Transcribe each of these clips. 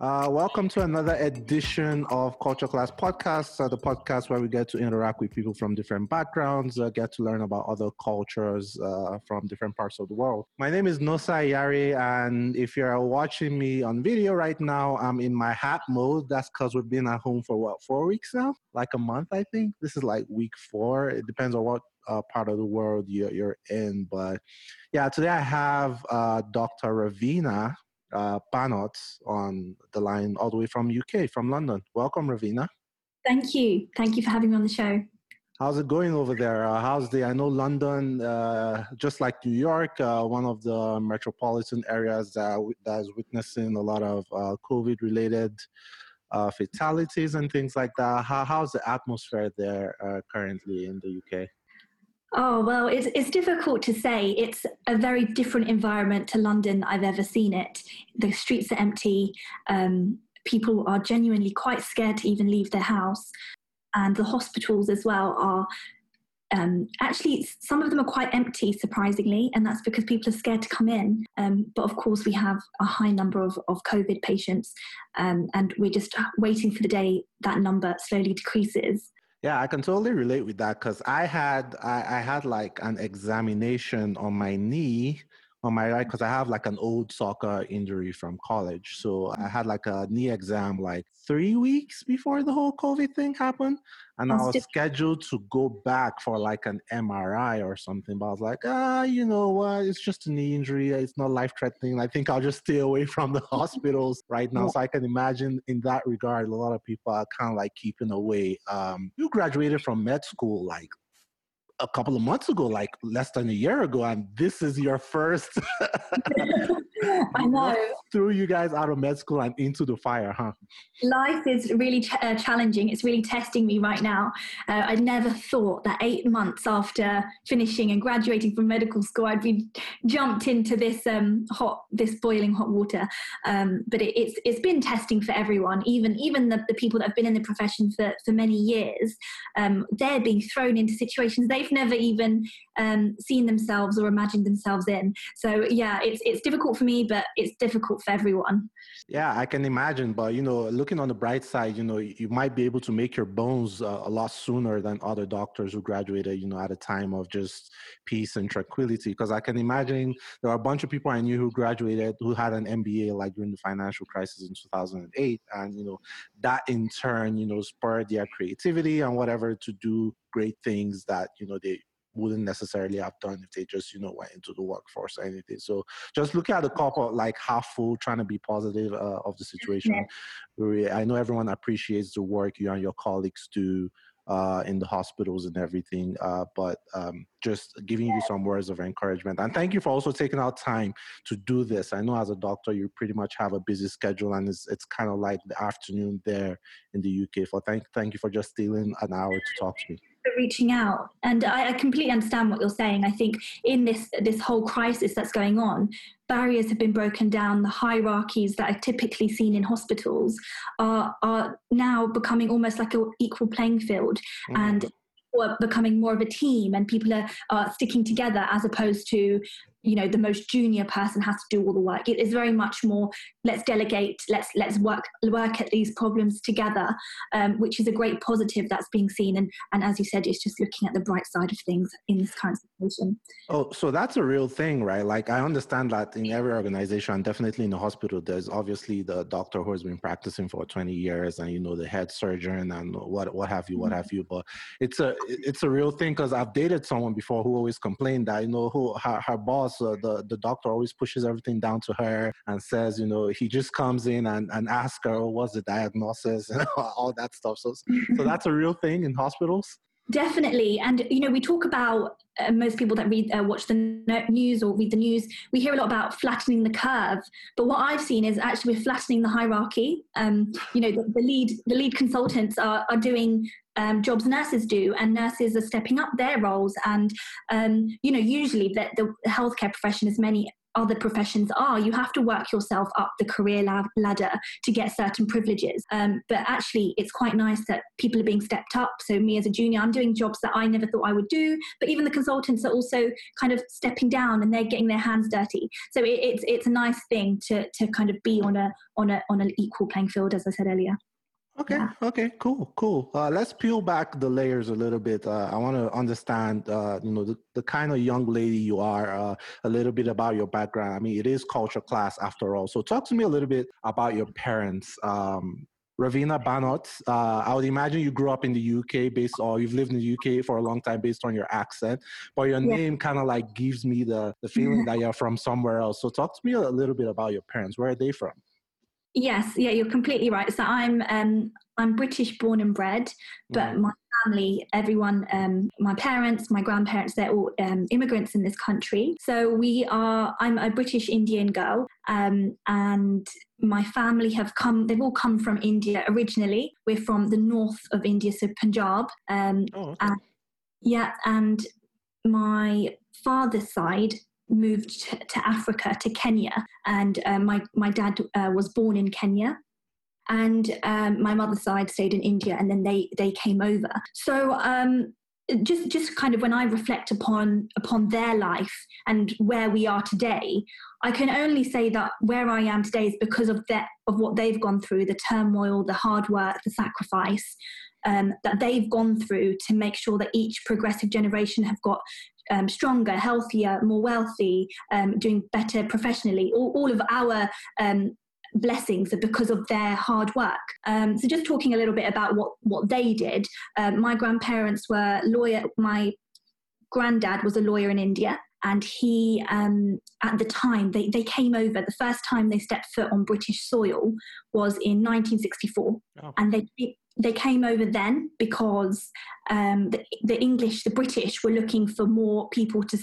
Uh, welcome to another edition of Culture Class Podcast, uh, the podcast where we get to interact with people from different backgrounds, uh, get to learn about other cultures uh, from different parts of the world. My name is Nosa Yari, and if you're watching me on video right now, I'm in my hat mode. That's because we've been at home for what, four weeks now? Like a month, I think. This is like week four. It depends on what uh, part of the world you're, you're, in. But yeah, today I have uh, Dr. Ravina uh, Banot on the line all the way from UK, from London. Welcome, Ravina. Thank you. Thank you for having me on the show. How's it going over there? Uh, how's the? I know London, uh, just like New York, uh, one of the metropolitan areas that that is witnessing a lot of uh, COVID-related uh, fatalities and things like that. How, how's the atmosphere there uh, currently in the UK? Oh, well, it's, it's difficult to say. It's a very different environment to London I've ever seen it. The streets are empty. Um, people are genuinely quite scared to even leave their house. And the hospitals as well are um, actually, some of them are quite empty, surprisingly, and that's because people are scared to come in. Um, but of course, we have a high number of, of COVID patients, um, and we're just waiting for the day that number slowly decreases. Yeah, I can totally relate with that because I had I, I had like an examination on my knee on my right because I have like an old soccer injury from college. So I had like a knee exam like three weeks before the whole COVID thing happened. And I was scheduled to go back for like an MRI or something. But I was like, ah, you know what? It's just a knee injury. It's not life threatening. I think I'll just stay away from the hospitals right now. So I can imagine in that regard, a lot of people are kind of like keeping away. Um, you graduated from med school like a couple of months ago, like less than a year ago, and this is your first. I know. Threw you guys out of med school and into the fire, huh? Life is really ch- uh, challenging. It's really testing me right now. Uh, I never thought that eight months after finishing and graduating from medical school, I'd be jumped into this um, hot, this boiling hot water. Um, but it, it's it's been testing for everyone, even even the, the people that have been in the profession for for many years. Um, they're being thrown into situations they've they've never even um, seen themselves or imagined themselves in. So yeah, it's it's difficult for me, but it's difficult for everyone. Yeah, I can imagine. But you know, looking on the bright side, you know, you might be able to make your bones uh, a lot sooner than other doctors who graduated, you know, at a time of just peace and tranquility. Because I can imagine there are a bunch of people I knew who graduated who had an MBA like during the financial crisis in 2008, and you know, that in turn, you know, spurred their creativity and whatever to do great things that you know they wouldn't necessarily have done if they just you know went into the workforce or anything so just look at the cup like half full trying to be positive uh, of the situation yeah. i know everyone appreciates the work you and your colleagues do uh, in the hospitals and everything. Uh, but um, just giving you some words of encouragement. And thank you for also taking out time to do this. I know as a doctor, you pretty much have a busy schedule and it's, it's kind of like the afternoon there in the UK. For thank, thank you for just stealing an hour to talk to me reaching out. And I, I, completely understand what you're saying. I think in this this whole crisis that's going on barriers have been broken down. The hierarchies that are typically seen in hospitals are are now becoming almost like an equal playing field mm. and are becoming more of a team and people are, are sticking together as opposed to you know the most junior person has to do all the work. It is very much more let's delegate let's let's work work at these problems together um, which is a great positive that's being seen. And and as you said it's just looking at the bright side of things in this current situation. Oh so that's a real thing right? Like i understand that in every organization definitely in the hospital there's obviously the doctor who has been practicing for 20 years and you know the head surgeon and what what have you what mm-hmm. have you. But it's a it's a real thing because i've dated someone before who always complained that you know who her, her boss uh, the, the doctor always pushes everything down to her and says, you know, he just comes in and, and asks her, oh, what's the diagnosis and all that stuff. So, so that's a real thing in hospitals. Definitely, and you know, we talk about uh, most people that read, uh, watch the news or read the news. We hear a lot about flattening the curve, but what I've seen is actually we're flattening the hierarchy. Um, you know, the, the, lead the lead consultants are are doing um, jobs nurses do, and nurses are stepping up their roles. And um, you know, usually that the healthcare profession is many other professions are. You have to work yourself up the career ladder to get certain privileges. Um, but actually, it's quite nice that people are being stepped up. So, me as a junior, I'm doing jobs that I never thought I would do. But even the consultants are also kind of stepping down and they're getting their hands dirty. So, it, it's it's a nice thing to to kind of be on a on a on an equal playing field, as I said earlier. Okay. Yeah. Okay. Cool. Cool. Uh, let's peel back the layers a little bit. Uh, I want to understand, uh, you know, the, the kind of young lady you are. Uh, a little bit about your background. I mean, it is culture class after all. So, talk to me a little bit about your parents. Um, Ravina Banot. Uh, I would imagine you grew up in the UK, based or you've lived in the UK for a long time, based on your accent. But your yeah. name kind of like gives me the the feeling that you're from somewhere else. So, talk to me a little bit about your parents. Where are they from? Yes, yeah, you're completely right. So I'm um, I'm British born and bred, but mm. my family, everyone, um, my parents, my grandparents, they're all um, immigrants in this country. So we are. I'm a British Indian girl, um, and my family have come. They've all come from India originally. We're from the north of India, so Punjab. Um, oh, okay. and, yeah, and my father's side moved to, Africa, to Kenya, and uh, my my dad uh, was born in Kenya, and um, my mother's side stayed in India, and then they they came over. So um, just just kind of when I reflect upon upon their life and where we are today, I can only say that where I am today is because of that of what they've gone through, the turmoil, the hard work, the sacrifice. Um, that they've gone through to make sure that each progressive generation have got um, stronger, healthier, more wealthy, um, doing better professionally. All, all of our um, blessings are because of their hard work. Um, so just talking a little bit about what, what they did. Um, my grandparents were lawyer. My granddad was a lawyer in India and he um, at the time they, they came over the first time they stepped foot on british soil was in 1964 oh. and they they came over then because um, the, the, English, the British, were looking for more people to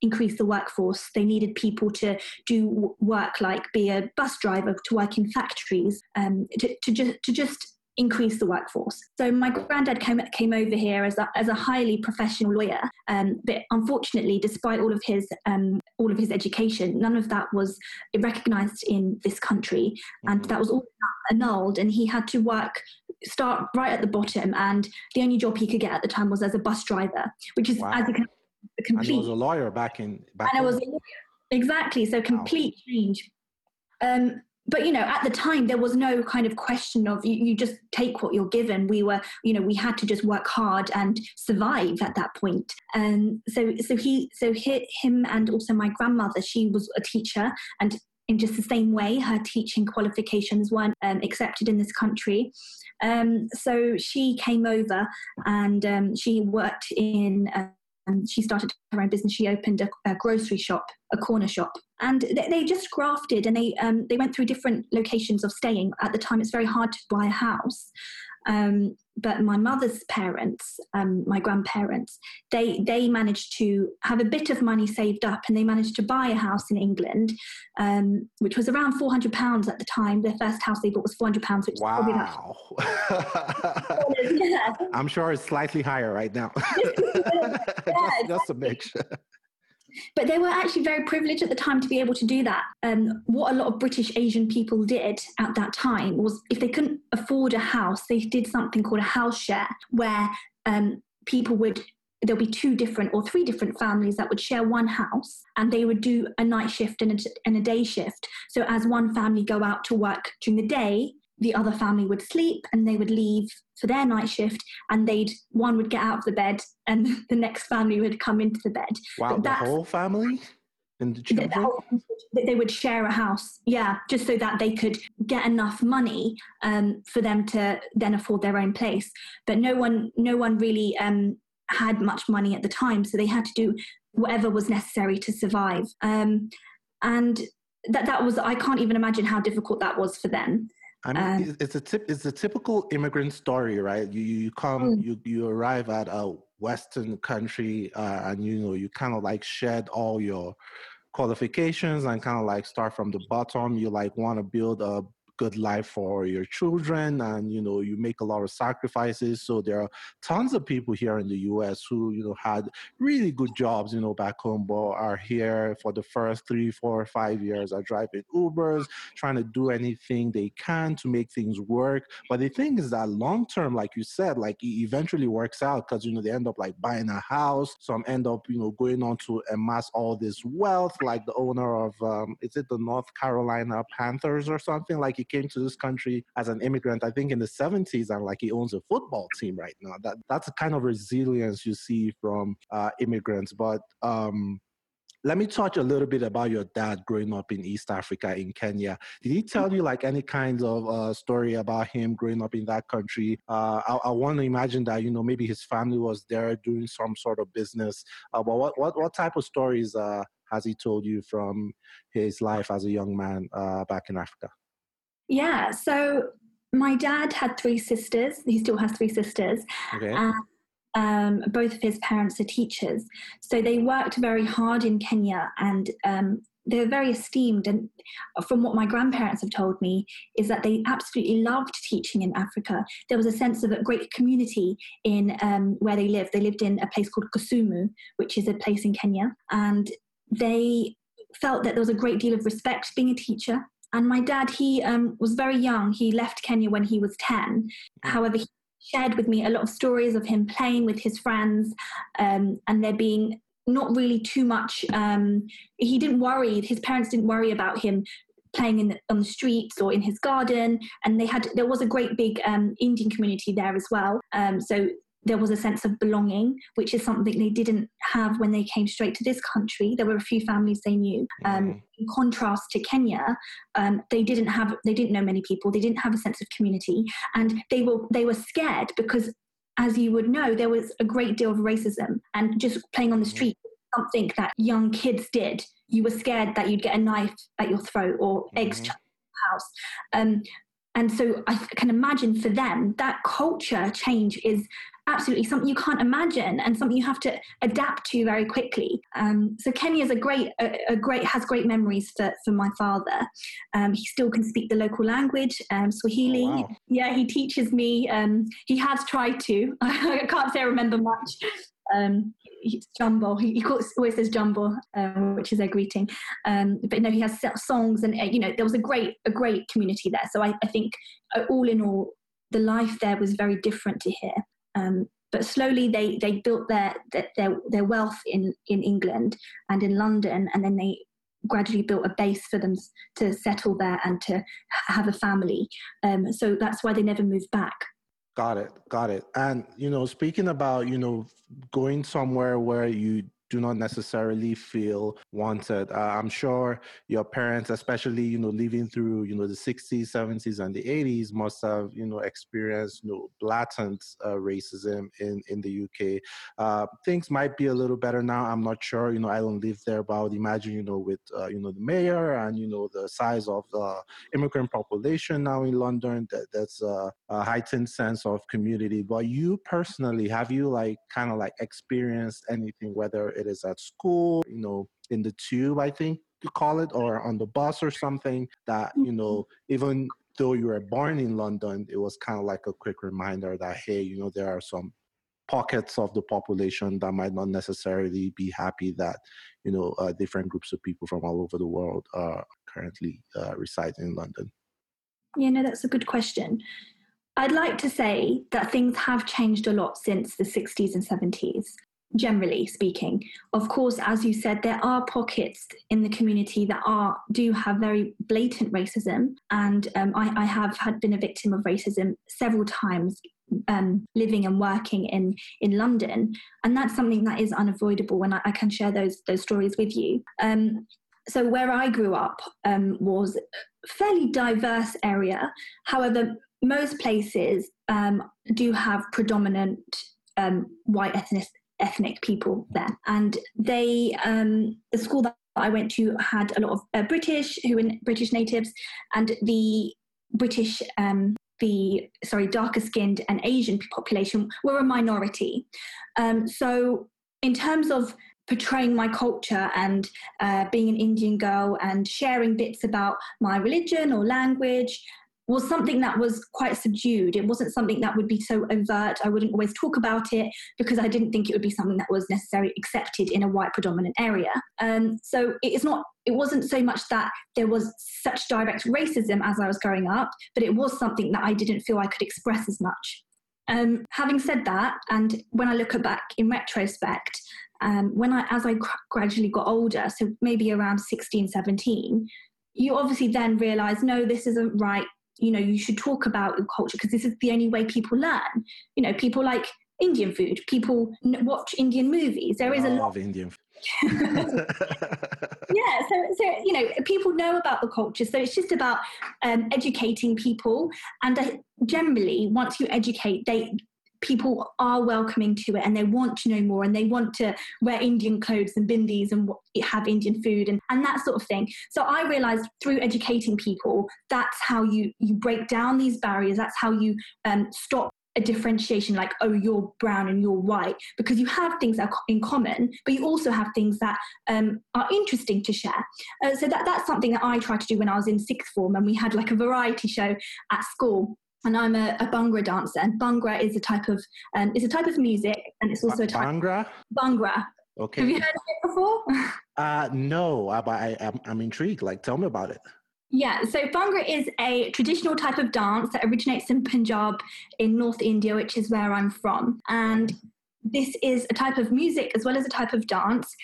increase the workforce. They needed people to do work like be a bus driver, to work in factories, um, to, to, just, to just increase the workforce. So my granddad came came over here as a, as a highly professional lawyer, um, but unfortunately, despite all of his um, all of his education, none of that was recognised in this country, and mm-hmm. that was all annulled. And he had to work start right at the bottom, and the only job he could get at the time was as a bus driver, which is wow. as a, a complete. And he was a lawyer back in. Back and I was a lawyer. exactly so complete wow. change. Um, but you know at the time there was no kind of question of you, you, just take what you're given we were you know we had to just work hard and survive at that point and so so he so he, him and also my grandmother she was a teacher and in just the same way her teaching qualifications weren't um, accepted in this country um, so she came over and um, she worked in, um, she started her own business. She opened a, a grocery shop, a corner shop, and they, they just grafted and they um, they went through different locations of staying. At the time, it's very hard to buy a house, um, but my mother's parents, um, my grandparents, they they managed to have a bit of money saved up, and they managed to buy a house in England, um, which was around four hundred pounds at the time. Their first house they bought was four hundred pounds, which wow. yeah. I'm sure it's slightly higher right now. just, just to make sure but they were actually very privileged at the time to be able to do that. Um, what a lot of British Asian people did at that time was if they couldn't afford a house, they did something called a house share, where um, people would there'll be two different or three different families that would share one house and they would do a night shift and a, and a day shift so as one family go out to work during the day the other family would sleep and they would leave for their night shift and they'd one would get out of the bed and the next family would come into the bed. Wow the whole family? And the children? whole, they would share a house yeah just so that they could get enough money um, for them to then afford their own place. But no one no one really um, had much money at the time so they had to do whatever was necessary to survive. Um, and that that was i can't even imagine how difficult that was for them I mean, it's a tip. It's a typical immigrant story, right? You you come, mm. you you arrive at a Western country, uh, and you know you kind of like shed all your qualifications and kind of like start from the bottom. You like want to build a good life for your children and you know you make a lot of sacrifices. So there are tons of people here in the us who you know had really good jobs you know back home but are here for the first three four five years are driving ubers trying to do anything they can to make things work. But the thing is that long term like you said like it eventually works out because you know they end up like buying a house. Some end up you know going on to amass all this wealth like the owner of um, is it the north carolina panthers or something? Like he came to this country as an immigrant, I think in the 70s, and like he owns a football team right now. That that's the kind of resilience you see from uh, immigrants. But um, let me touch a little bit about your dad growing up in East Africa in Kenya. Did he tell you like any kind of uh, story about him growing up in that country? Uh, I, I want to imagine that you know maybe his family was there doing some sort of business. Uh, but what what what type of stories uh, has he told you from his life as a young man uh, back in Africa? Yeah. So my dad had three sisters. He still has three sisters. Okay. And, um, both of his parents are teachers. So they worked very hard in Kenya and um, they were very esteemed. And from what my grandparents have told me, is that they absolutely loved teaching in Africa. There was a sense of a great community in um, where they lived. They lived in a place called Kisumu, which is a place in Kenya. And they felt that there was a great deal of respect being a teacher and my dad, he um, was very young. He left Kenya when he was 10. Mm-hmm. However, he shared with me a lot of stories of him playing with his friends um, and there being not really too much. Um, he didn't worry, his parents didn't worry about him playing in the, on the streets or in his garden and they had there was a great big um, indian community there as well um, so there was a sense of belonging, which is something they didn't have when they came straight to this country. There were a few families they knew. Um, mm. In contrast to Kenya, um, they didn't have, they didn't know many people. They didn't have a sense of community, and they were they were scared because, as you would know, there was a great deal of racism, and just playing on the mm-hmm. street something that young kids did. You were scared that you'd get a knife at your throat or mm-hmm. eggs house. Um, and so I can imagine for them that culture change is absolutely something you can't imagine and something you have to adapt to very quickly. Um, so Kenya is a great, a, a, great has great memories for, for my father. Um, he still can speak the local language, um, Swahili. Oh, wow. Yeah, he teaches me. Um, he has tried to. I can't say I remember much. Um, jambo. He, he calls, always says jambo, um, which is their greeting. Um, but no, he has songs, and uh, you know, there was a great, a great community there. So I, I think, uh, all in all, the life there was very different to here. Um, but slowly they, they built their, their, their wealth in, in England and in London, and then they gradually built a base for them to settle there and to have a family. Um, so that's why they never moved back. Got it, got it. And you know, speaking about you know going somewhere where you do not necessarily feel wanted. Uh, I'm sure your parents, especially you know living through you know the 60s, 70s, and the 80s, must have you know experienced you know blatant uh, racism in in the UK. Uh, things might be a little better now. I'm not sure. You know, I don't live there, but I would imagine you know with uh, you know the mayor and you know the size of the immigrant population now in London, that that's a, a heightened sense of community. But you personally, have you like kind of like experienced anything, whether it is at school, you know, in the tube, I think you call it, or on the bus or something that, you know, mm-hmm. even though you were born in London, it was kind of like a quick reminder that, hey, you know, there are some pockets of the population that might not necessarily be happy that, you know, uh, different groups of people from all over the world are currently uh, reside in London. Yeah, no, that's a good question. I'd like to say that things have changed a lot since the 60s and 70s generally speaking. Of course, as you said, there are pockets in the community that are do have very blatant racism, and um, I, I, have had been a victim of racism several times. Um, living and working in in London, and that's something that is unavoidable. When I, I can share those those stories with you. Um, so where I grew up um, was a fairly diverse area. However, most places um, do have predominant um, white ethnic, ethnic people there. And they, um, the school that I went to had a lot of uh, British who were British natives, and the British, um, the sorry, darker skinned and Asian population were a minority. Um, so, in terms of portraying my culture and uh, being an Indian girl and sharing bits about my religion or language, was something that was quite subdued. It wasn't something that would be so overt. I wouldn't always talk about it because I didn't think it would be something that was necessarily accepted in a white predominant area. Um, so it's not. It wasn't so much that there was such direct racism as I was growing up, but it was something that I didn't feel I could express as much. Um, having said that, and when I look back in retrospect, um, when I, as I gradually got older, so maybe around 16, 17, you obviously then realize, no, this isn't right you know you should talk about your culture because this is the only way people learn. You know people like indian food people watch indian movies. There is a lot of indian yeah so, so you know people know about the culture so it's just about um, educating people. And uh, generally once you educate they people are welcoming to it and they want to know more and they want to wear Indian clothes and bindis and have Indian food and, and that sort of thing. So I realized through educating people, that's how you, you break down these barriers. That's how you um, stop a differentiation like, oh, you're brown and you're white, because you have things that are in common, but you also have things that um, are interesting to share. Uh, so that, that's something that I tried to do when I was in sixth form and we had like a variety show at school and I'm a, a Bhangra dancer. And Bhangra is a type of um, is a type of music, and it's also a type Bhangra. Bhangra. Okay. Have you heard of it before? uh, no, but I, I'm, I'm intrigued. Like, tell me about it. Yeah, so Bhangra is a traditional type of dance that originates in Punjab in North India, which is where I'm from. And this is a type of music as well as a type of dance.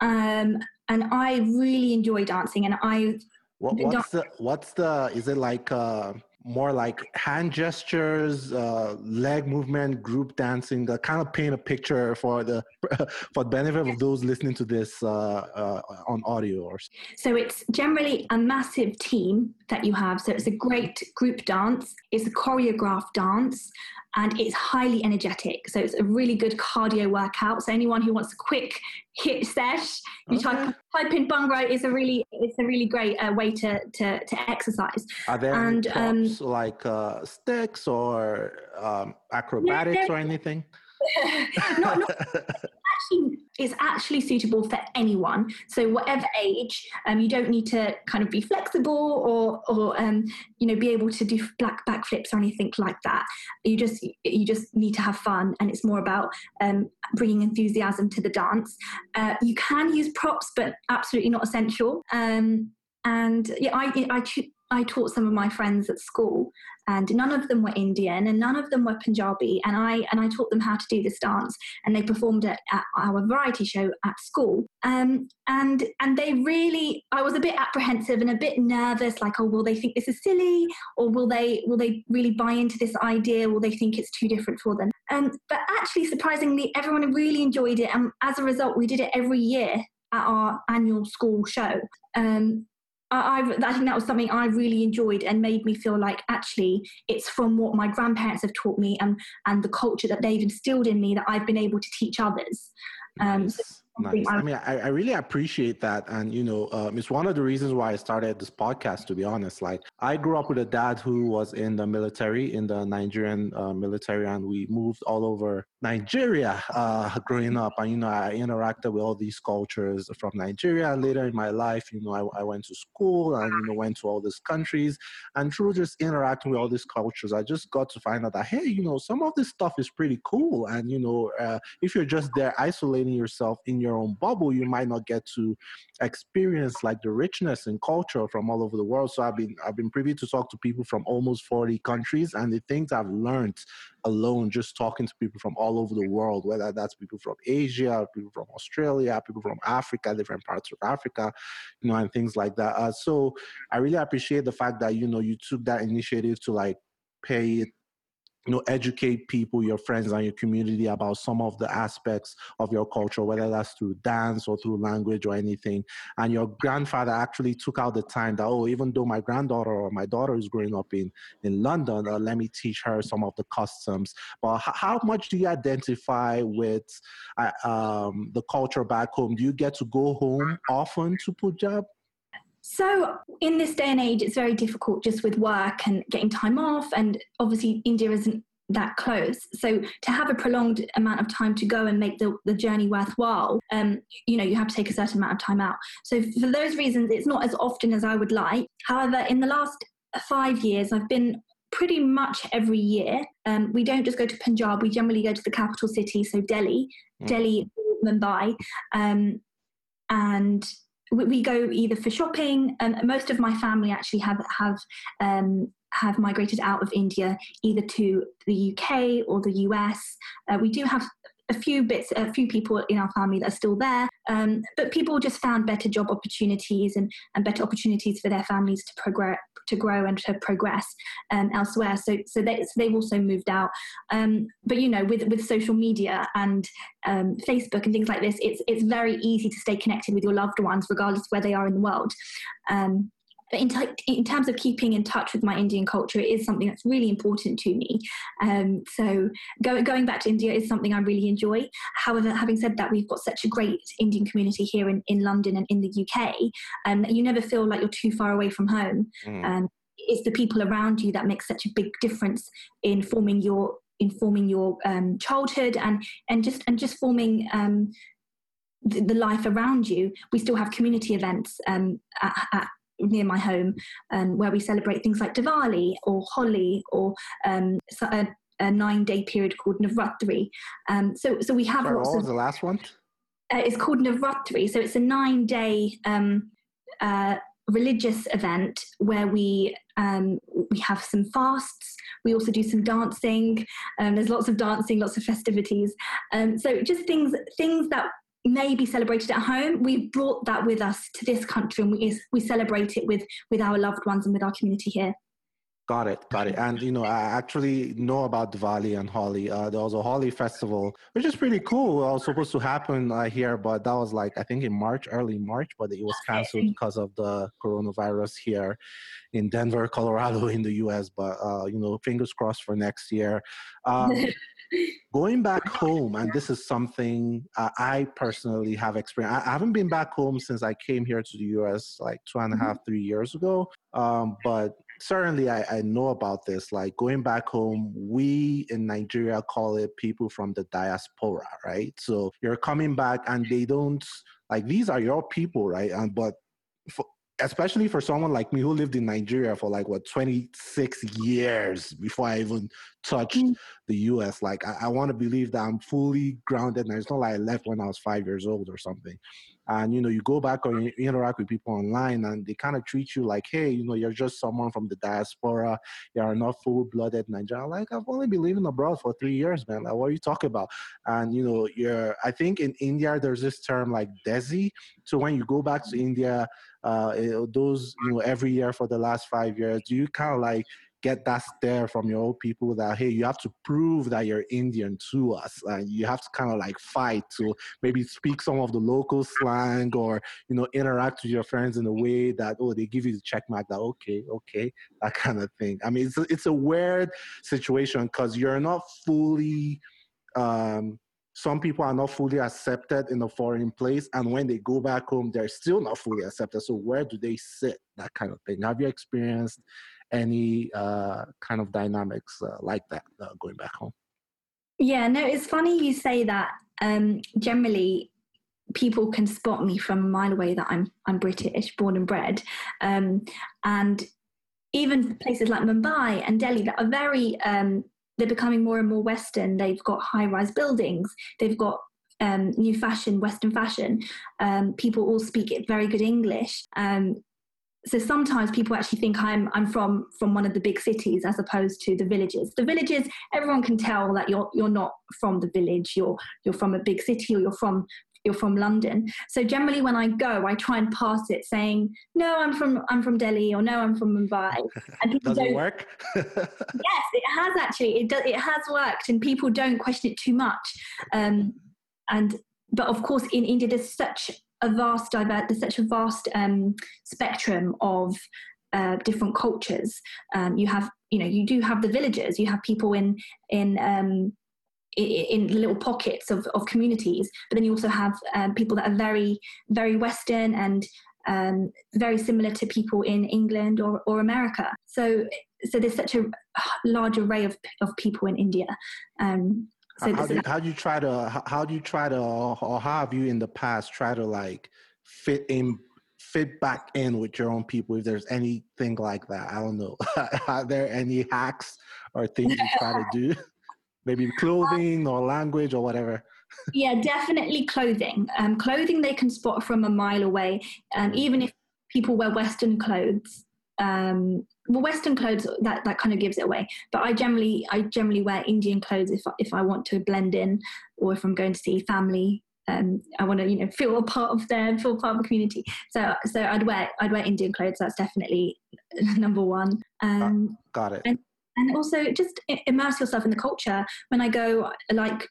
Um, and I really enjoy dancing. And I. What, what's the, what's the, is it like, uh, more like hand gestures, uh, leg movement, group dancing, that kind of paint a picture for the for the benefit of those listening to this uh, uh, on audio. Or so it's generally a massive team that you have. So it's a great group dance. It's a choreographed dance and it's highly energetic. So it's a really good cardio workout. So anyone who wants a quick HIIT sesh, you okay. type, type in Bhangra. is a really it's a really great uh, way to, to to exercise. Are there and, any props um, like uh, sticks or um, acrobatics or anything? not actually is actually suitable for anyone. So whatever age, um, you don't need to kind of be flexible or or um, you know be able to do black backflips or anything like that. You just you just need to have fun, and it's more about um, bringing enthusiasm to the dance. Uh, you can use props, but absolutely not essential. Um, and yeah, I I, I taught some of my friends at school, and none of them were Indian and none of them were Punjabi. And I and I taught them how to do this dance, and they performed it at our variety show at school. Um, and and they really, I was a bit apprehensive and a bit nervous, like, oh, will they think this is silly, or will they will they really buy into this idea? Will they think it's too different for them? Um, but actually, surprisingly, everyone really enjoyed it, and as a result, we did it every year at our annual school show. Um, I, I, think that was something I really enjoyed and made me feel like actually it's from what my grandparents have taught me and, and the culture that they've instilled in me that I've been able to teach others. Um, nice. so Nice. I mean, I, I, really appreciate that. And, you know, um, it's one of the reasons why I started this podcast, to be honest. Like, I grew up with a dad who was in the military, in the Nigerian uh, military, and we moved all over Nigeria uh, growing up. And, you know, I interacted with all these cultures from Nigeria. Later in my life, you know, I, I went to school and, you know, went to all these countries. And through just interacting with all these cultures, I just got to find out that, hey, you know, some of this stuff is pretty cool. And, you know, uh, if you're just there isolating yourself in your own bubble, you might not get to experience like the richness and culture from all over the world. So I've been I've been privy to talk to people from almost 40 countries, and the things I've learned alone just talking to people from all over the world, whether that's people from Asia, people from Australia, people from Africa, different parts of Africa, you know, and things like that. Uh, so I really appreciate the fact that you know you took that initiative to like pay you know educate people your friends and your community about some of the aspects of your culture whether that's through dance or through language or anything. And your grandfather actually took out the time that oh even though my granddaughter or my daughter is growing up in in london uh, let me teach her some of the customs. But h- how much do you identify with uh, um, the culture back home? Do you get to go home often to punjab so, in this day and age, it's very difficult just with work and getting time off, and obviously, India isn't that close. So, to have a prolonged amount of time to go and make the, the journey worthwhile, um, you know, you have to take a certain amount of time out. So, for those reasons, it's not as often as I would like. However, in the last five years, I've been pretty much every year. Um, we don't just go to Punjab, we generally go to the capital city, so Delhi, mm. Delhi, Mumbai. Um, and we, we, go either for shopping, and most of my family actually have, have um, have migrated out of India either to the UK or the US. Uh, we do have a few bits, a few people in our family that are still there, um, but people just found better job opportunities and, and better opportunities for their families to progress, to grow and to progress um, elsewhere. So, so, they, so they've also moved out. Um, but you know, with with social media and um, Facebook and things like this, it's it's very easy to stay connected with your loved ones, regardless of where they are in the world. Um, in, t- in, terms of keeping in touch with my Indian culture, it is something that's really important to me. Um, so go, going back to India is something I really enjoy. However, having said that, we've got such a great Indian community here in, in London and in the UK, and um, you never feel like you're too far away from home. Mm. Um, it's the people around you that make such a big difference in forming your informing your um, childhood and and just and just forming um, the, the, life around you. We still have community events um, at, at, near my home um, where we celebrate things like Diwali or Holi or um, a, a, nine day period called Navratri. Um, so, so we have Sorry, lots was the last one? Uh, it's called Navratri. So it's a nine day um, uh, religious event where we um, we have some fasts. We also do some dancing. Um, there's lots of dancing, lots of festivities. Um, so just things things that may be celebrated at home, we brought that with us to this country and we, we celebrate it with, with our loved ones and with our community here. Got it, got it. And you know, I actually know about Diwali and Holi. Uh, there was a Holi festival, which is pretty cool. It was supposed to happen uh, here, but that was like I think in March, early March, but it was canceled because of the coronavirus here in Denver, Colorado, in the U.S. But uh, you know, fingers crossed for next year. Um, going back home, and this is something uh, I personally have experienced. I haven't been back home since I came here to the US like two and a half, mm-hmm. years ago. Um, but certainly I, I know about this. Like going back home, we in Nigeria call it people from the diaspora, right? So you're coming back and they don't like these are your people, right? And but for, especially for someone like me who lived in Nigeria for like what 26 years before I even touched mm. the US. Like I, I want to believe that I'm fully grounded and it's not like I left when I was five years old or something. And you know, you go back or you interact with people online and they kind of treat you like, hey, you know, you're just someone from the diaspora, you're not full-blooded Nigerian. Like I've only been living abroad for three years, man. Like what are you talking about? And you know, you're I think in India there's this term like Desi. So when you go back to India, uh, those you know every year for the last five years do you kind of like get that stare from your old people that hey you have to prove that you're indian to us and you have to kind of like fight to maybe speak some of the local slang or you know interact with your friends in a way that oh they give you the check mark that okay okay that kind of thing. I mean it's a, it's a weird situation because you're not fully um some people are not fully accepted in a foreign place and when they go back home they're still not fully accepted. So where do they sit? That kind of thing. Have you experienced any uh, kind of dynamics uh, like that uh, going back home yeah no it's funny you say that um, generally people can spot me from a mile away that i'm i'm british born and bred um, and even places like mumbai and delhi that are very um, they're becoming more and more Western. They've got high rise buildings, they've got um, new fashion, Western fashion. Um, people all speak very good English. Um, so sometimes people actually think I'm I'm from from one of the big cities as opposed to the villages. The villages, everyone can tell that you're you're not from the village. You're you're from a big city or you're from you're from London. So generally, when I go, I try and pass it saying, "No, I'm from I'm from Delhi," or "No, I'm from Mumbai." And people does it work? yes, it has actually. It does. It has worked, and people don't question it too much. Um, and but of course, in India, there's such a vast diver- there's such a vast um, spectrum of uh, different cultures. Um, you have, you know, you do have the villagers. You have people in in um, in, little pockets of, of communities. But then you also have um, people that are very, very Western and um, very similar to people in England or, or America. So, so there's such a large array of, of people in India. Um, how, do you, how do you try to how do you try to or how have you in the past try to like fit in fit back in with your own people if there's anything like that? I don't know. Are there any hacks or things you try to do? Maybe clothing or language or whatever. Yeah definitely clothing. Um, clothing they can spot from a mile away um, even if people wear western clothes. Um, well, Western clothes that, that kind of gives it away. But I generally I generally wear Indian clothes if if I want to blend in, or if I'm going to see family. Um, I want to you know feel a part of them, feel part of the community. So so I'd wear I'd wear Indian clothes. That's definitely number one. Um, Got it. And, and also just immerse yourself in the culture. When I go, like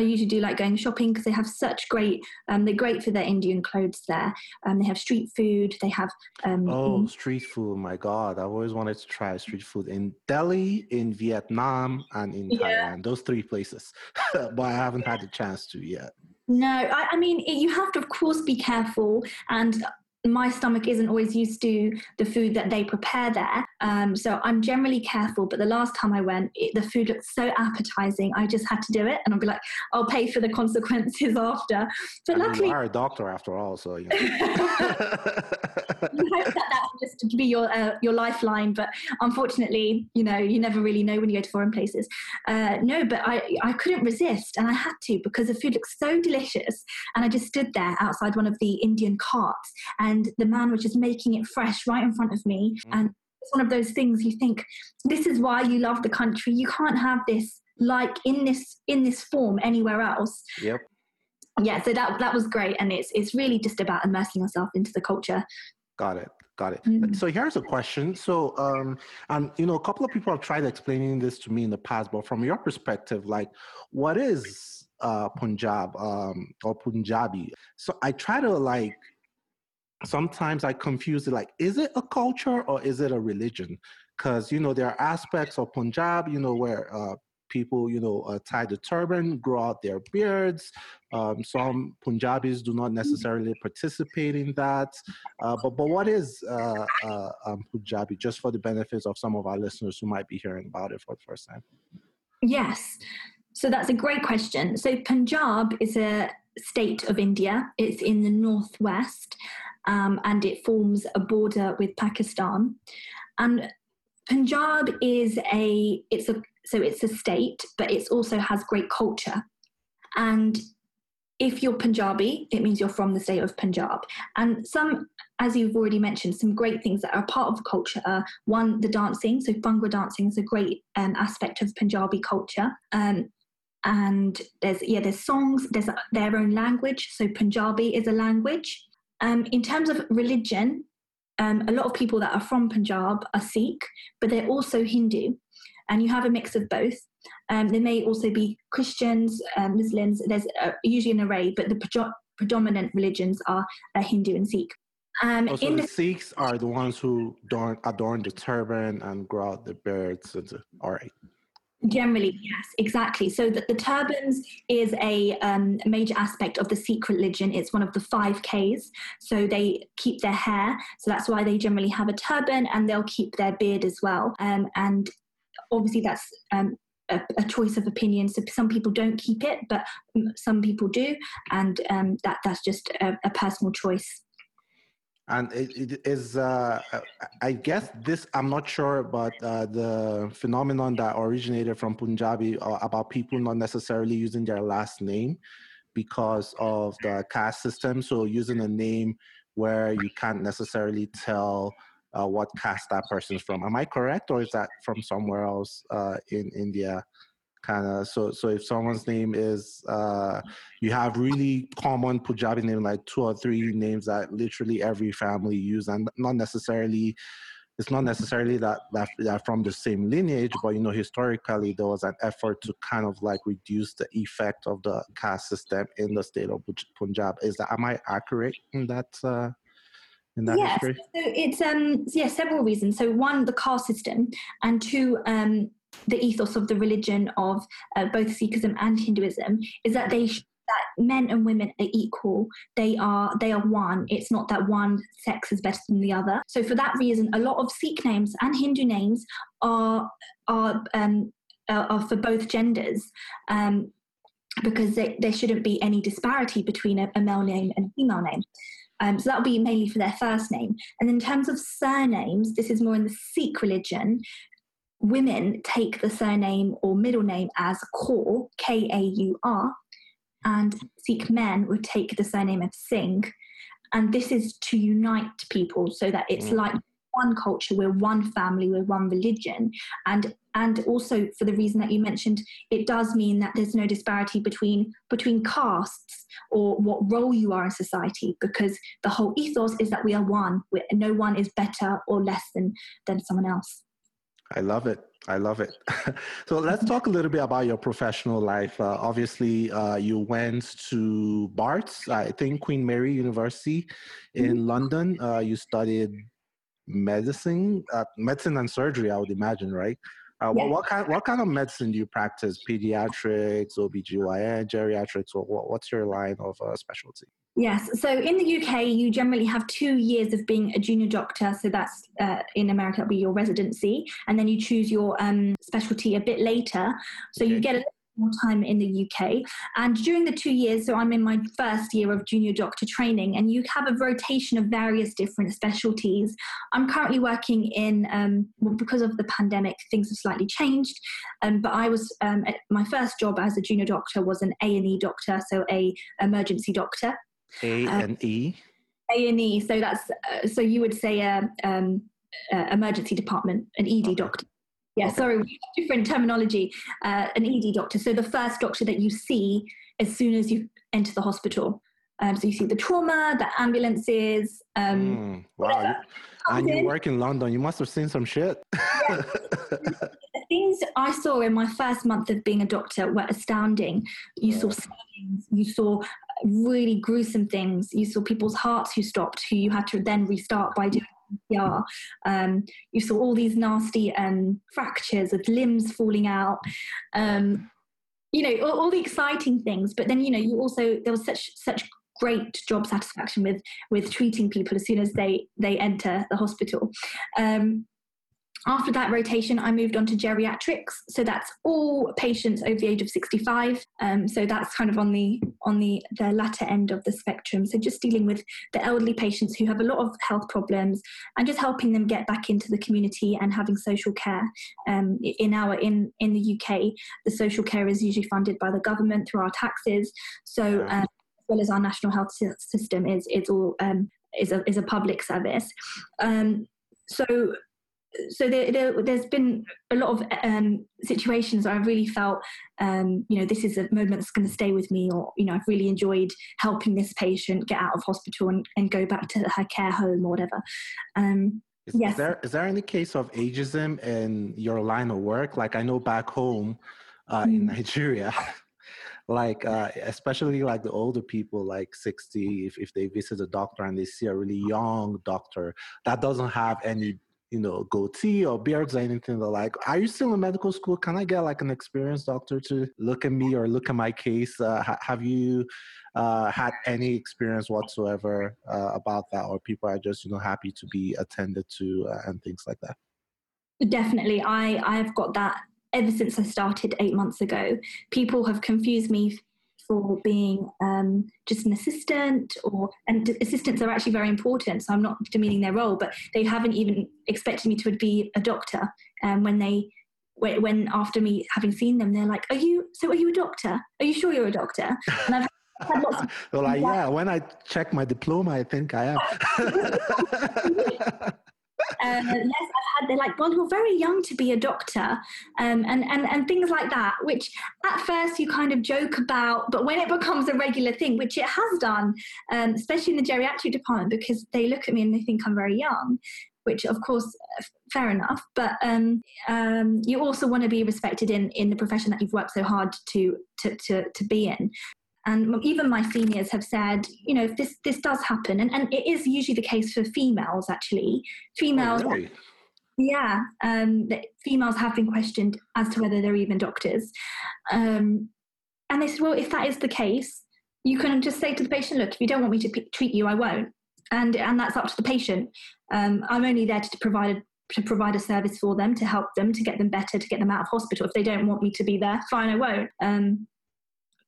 I usually do like going shopping because they have such great. Um, they're great for their Indian clothes there. Um, they have street food. They have. Um, oh, street food! My God, I've always wanted to try street food in Delhi, in Vietnam, and in yeah. Thailand. Those three places, but I haven't had the chance to yet. No, I, I mean you have to, of course, be careful and my stomach isn't always used to the food that they prepare there. Um, so I'm generally careful. But the last time I went, it, the food looked so appetizing. I just had to do it. And I'll be like, I'll pay for the consequences after. But I mean, luckily. You are a doctor after all. So, you, know. you hope that that just to be your, uh, your lifeline. But unfortunately, you know, you never really know when you go to foreign places. Uh, no, but I, I couldn't resist. And I had to because the food looked so delicious. And I just stood there outside one of the Indian carts. And and the man was just making it fresh right in front of me. Mm. And it's one of those things you think, this is why you love the country. You can't have this like in this in this form anywhere else. Yep. Yeah, so that that was great, and it's it's really just about immersing yourself into the culture. Got it. Got it. Mm. So here's a question. So, um, and you know, a couple of people have tried explaining this to me in the past, but from your perspective, like, what is uh, Punjab um, or Punjabi? So I try to like sometimes I confuse it like, is it a culture or is it a religion? Because, you know, there are aspects of Punjab, you know, where uh, people, you know, uh, tie the turban, grow out their beards. Um, some Punjabis do not necessarily participate in that. Uh, but, but what is uh, uh, um, Punjabi, just for the benefits of some of our listeners who might be hearing about it for the first time? Yes. So that's a great question. So Punjab is a state of India. It's in the northwest um, and it forms a border with Pakistan. And Punjab is a it's a so it's a state, but it also has great culture. And if you're Punjabi, it means you're from the state of Punjab. And some, as you've already mentioned, some great things that are part of the culture are one, the dancing. So Bhangra dancing is a great um, aspect of Punjabi culture. Um, and there's yeah, there's songs. There's their own language. So Punjabi is a language. Um, in terms of religion, um, a lot of people that are from Punjab are Sikh, but they're also Hindu, and you have a mix of both. Um, there may also be Christians, uh, Muslims. There's uh, usually an array, but the pro- predominant religions are uh, Hindu and Sikh. Um, oh, so the, the, Sikhs are the ones who adorn, adorn the turban and grow out the beards. All right. Generally, yes, exactly. So that the turbans is a um, major aspect of the Sikh religion. It's one of the five Ks. So they keep their hair. So that's why they generally have a turban, and they'll keep their beard as well. Um, and obviously, that's um, a, a, choice of opinion. So some people don't keep it, but some people do, and um, that that's just a, a personal choice and it, it is uh, i guess this i'm not sure but uh, the phenomenon that originated from punjabi uh, about people not necessarily using their last name because of the caste system. So using a name where you can't necessarily tell uh, what caste that person's from. Am i correct or is that from somewhere else uh, in india kind of so so if someone's name is uh you have really common punjabi name like two or three names that literally every family use and not necessarily it's not necessarily that, that they're from the same lineage, but you know, historically there was an effort to kind of like reduce the effect of the caste system in the state of Punjab. Is that am I accurate in that? Uh, in that yes, history? so it's um yeah several reasons. So one, the caste system, and two, um the ethos of the religion of uh, both Sikhism and Hinduism is that they that men and women are equal. They are they are one. It's not that one sex is better than the other. So for that reason, a lot of Sikh names and Hindu names are are um, are for both genders. Um, because they, there shouldn't be any disparity between a, a male name and a female name. Um, so that'll be mainly for their first name. And in terms of surnames, this is more in the Sikh religion. Women take the surname or middle name as Kaur, K A U R, and Sikh men would take the surname of Singh. And this is to unite people so that it's mm. like one culture, we're one family, we're one religion. And and also for the reason that you mentioned, it does mean that there's no disparity between between castes or what role you are in society, because the whole ethos is that we are one. We're, no one is better or less than than someone else. I love it. I love it. so let's talk a little bit about your professional life. Uh, obviously, uh, you went to Barts, I think Queen Mary University in mm-hmm. London. Uh, you studied medicine, uh, medicine and surgery, I would imagine, right? Uh, what, what, kind what kind of medicine do you practice? Pediatrics, OBGYN, geriatrics, or what, what's your line of uh, specialty? Yes, so in the UK, you generally have two years of being a junior doctor. So that's uh, in America, that'll be your residency, and then you choose your um, specialty a bit later. So okay. you get a little more time in the UK. And during the two years, so I'm in my first year of junior doctor training, and you have a rotation of various different specialties. I'm currently working in, um, well, because of the pandemic, things have slightly changed. Um, but I was, um, my first job as a junior doctor was an A&E doctor, so a emergency doctor. A&E? A&E, so that's, uh, so you would say a, um, emergency department, an ED okay. doctor. Yeah, okay. sorry, different terminology. Uh, an ED doctor. So the first doctor that you see as soon as you enter the hospital. Um, so you see the trauma, the ambulances. Um, mm, wow. And you work in London. You must have seen some shit. Yeah. the things I saw in my first month of being a doctor were astounding. You yeah. saw stabbings, you saw really gruesome things. You saw people's hearts who stopped, who you had to then restart by doing PCR. Um, you saw all these nasty um, fractures with limbs falling out. Um, you know, all, all, the exciting things. But then, you know, you also there was such such great job satisfaction with with treating people as soon as they they enter the hospital. Um, after that rotation, I moved on to geriatrics. So that's all patients over the age of 65. Um, so that's kind of on the on the, the latter end of the spectrum. So just dealing with the elderly patients who have a lot of health problems and just helping them get back into the community and having social care. Um, in our in in the UK, the social care is usually funded by the government through our taxes. So um, well as our national health system is is all um, is a is a public service. Um, so so there, there, has been a lot of um, situations where I really felt, um, you know, this is a moment that's going to stay with me, or you know, I've really enjoyed helping this patient get out of hospital and, and go back to her care home or whatever. Um, is, yes. is there is there any case of ageism in your line of work? Like I know back home uh, mm. in Nigeria. like uh, especially like the older people like 60 if, if they visit a doctor and they see a really young doctor that doesn't have any you know, goatee or beards or anything. They're like, are you still in medical school? Can I get like an experienced doctor to look at me or look at my case? Uh, ha- have you uh, had any experience whatsoever uh, about that? Or people are just, you know, happy to be attended to uh, and things like that? Definitely. I, I've got that ever since I started eight months ago. People have confused me for being um, just an assistant or and assistants are actually very important so i'm not demeaning their role but they haven't even expected me to be a doctor. Um, when they when after me having seen them they're like are you so are you a doctor? Are you sure you're a doctor? And i've they're like yeah when i check my diploma i think i am yes, I've had, they're like, well, you're very young to be a doctor, um, and, and, and things like that, which at first you kind of joke about, but when it becomes a regular thing, which it has done, um, especially in the geriatric department, because they look at me and they think I'm very young, which of course fair enough but um, um, you also want to be respected in in the profession that you've worked so hard to to to, to be in and even my seniors have said you know this this does happen. And, and it is usually the case for females actually. Females oh, really? yeah um, that females have been questioned as to whether they're even doctors. Um, and they said well if that is the case you can just say to the patient look if you don't want me to p- treat you i won't. And and that's up to the patient. Um, i'm only there to provide to provide a service for them to help them to get them better to get them out of hospital. If they don't want me to be there fine i won't. Um,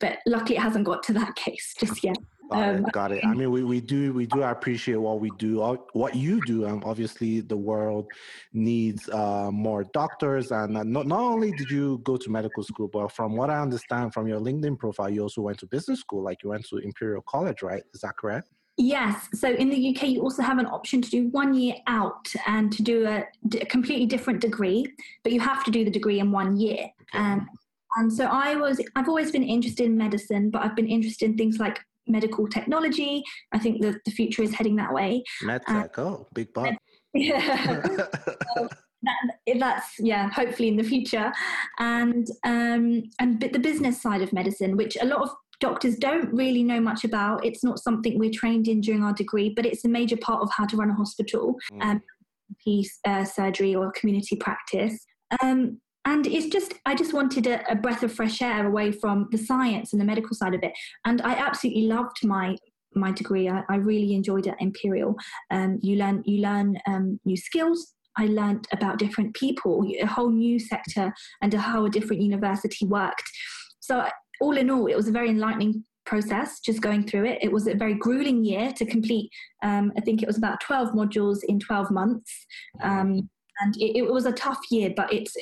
but luckily it hasn't got to that case just yet. Got um, it. Got it. I mean, we, we do we do appreciate what we do, what you do, and obviously the world needs uh, more doctors. And uh, not not only did you go to medical school, but from what I understand from your LinkedIn profile, you also went to business school. Like you went to Imperial College, right? Is that correct? Yes. So in the UK, you also have an option to do one year out and to do a, a completely different degree, but you have to do the degree in one year. Um, and so I was, I've always been interested in medicine, but I've been interested in things like medical technology. I think that the future is heading that way. MedTech, uh, oh, big bug. Yeah. that, that's yeah hopefully in the future and um and the business side of medicine which a lot of doctors don't really know much about it's not something we're trained in during our degree but it's a major part of how to run a hospital mm. um, piece uh, surgery or community practice um, and it's just i just wanted a, a, breath of fresh air away from the science and the medical side of it. And i absolutely loved my my degree. I, I really enjoyed it at imperial. Um, you learn you learn um, new skills. I learned about different people a whole new sector and how a different university worked. So all in all it was a very enlightening process just going through it. It was a very grueling year to complete. Um, i think it was about 12 modules in 12 months. Um, and it, it, was a tough year but it's